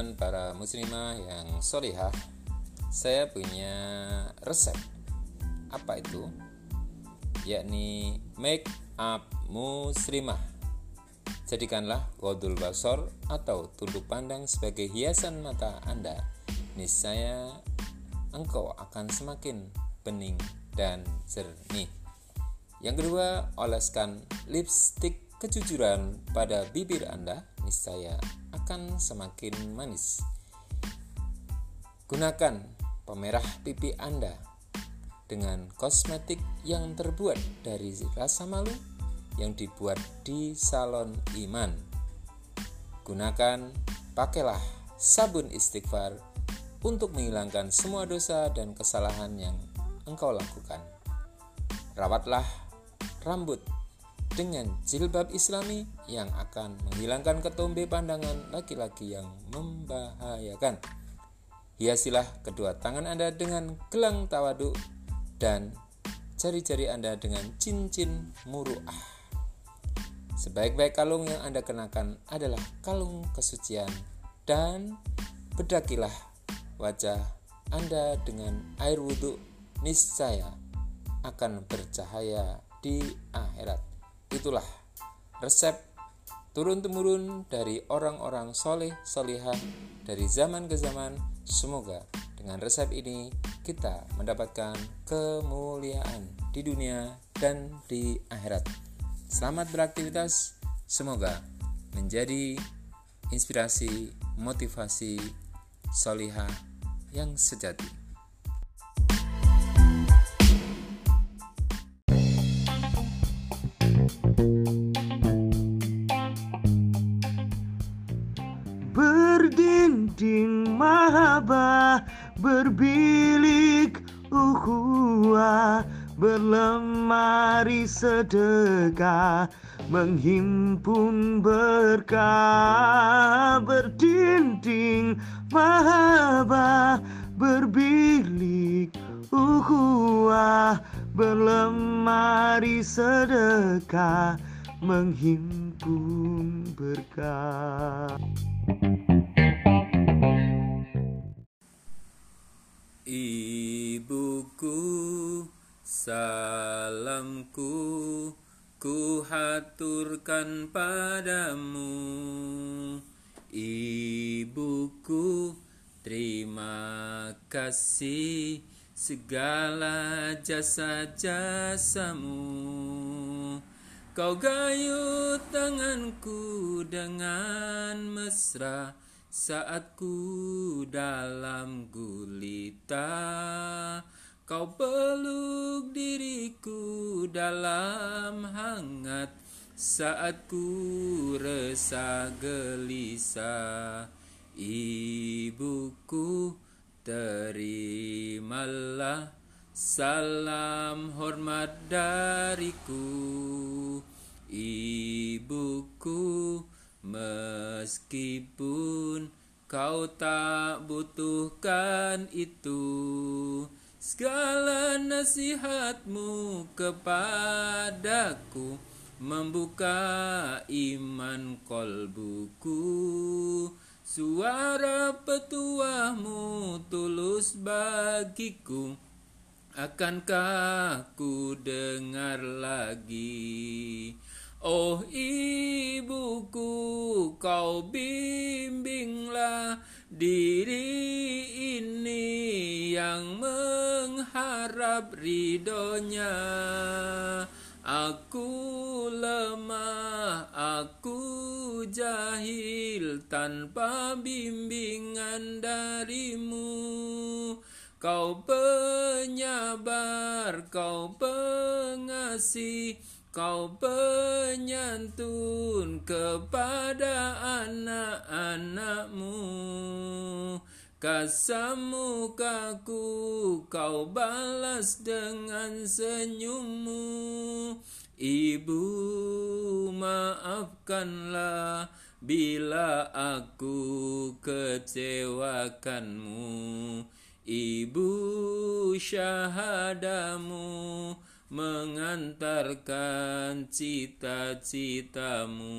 teman-teman para muslimah yang solihah Saya punya resep. Apa itu? Yakni make up muslimah. Jadikanlah godul basor atau tunduk pandang sebagai hiasan mata Anda. Niscaya engkau akan semakin bening dan jernih. Yang kedua, oleskan lipstick kejujuran pada bibir Anda. Niscaya akan semakin manis. Gunakan pemerah pipi Anda dengan kosmetik yang terbuat dari rasa malu yang dibuat di salon iman. Gunakan, pakailah sabun istighfar untuk menghilangkan semua dosa dan kesalahan yang engkau lakukan. Rawatlah rambut dengan jilbab islami yang akan menghilangkan ketombe pandangan laki-laki yang membahayakan. Hiasilah kedua tangan Anda dengan gelang tawaduk dan jari-jari Anda dengan cincin muruah. Sebaik-baik kalung yang Anda kenakan adalah kalung kesucian dan bedakilah wajah Anda dengan air wudhu niscaya akan bercahaya di akhirat. Itulah resep turun-temurun dari orang-orang soleh solihah dari zaman ke zaman. Semoga dengan resep ini kita mendapatkan kemuliaan di dunia dan di akhirat. Selamat beraktivitas. Semoga menjadi inspirasi, motivasi solihah yang sejati. Berdinding mahabah berbilik uhuah Berlemari sedekah menghimpun berkah. Berdinding mahabah berbilik uhuah Berlemari sedekah menghimpun berkah Ibuku, salamku ku haturkan padamu. Ibuku, terima kasih segala jasa-jasamu. Kau gayut tanganku dengan mesra saat ku dalam gulita Kau peluk diriku dalam hangat. Saat ku resah gelisah Ibuku terimalah salam hormat dariku. Ibuku meskipun kau tak butuhkan itu Segala nasihatmu kepadaku Membuka iman kolbuku. Suara petuahmu tulus bagiku Akankah ku dengar lagi Oh ibuku kau bimbinglah diri ini yang mengharap ridhonya. Aku lemah, aku jahil tanpa bimbingan darimu. Kau penyabar, kau pengasih, kau penyantun kepada anak-anakmu. Kasam mukaku kau balas dengan senyummu Ibu maafkanlah bila aku kecewakanmu Ibu syahadamu mengantarkan cita-citamu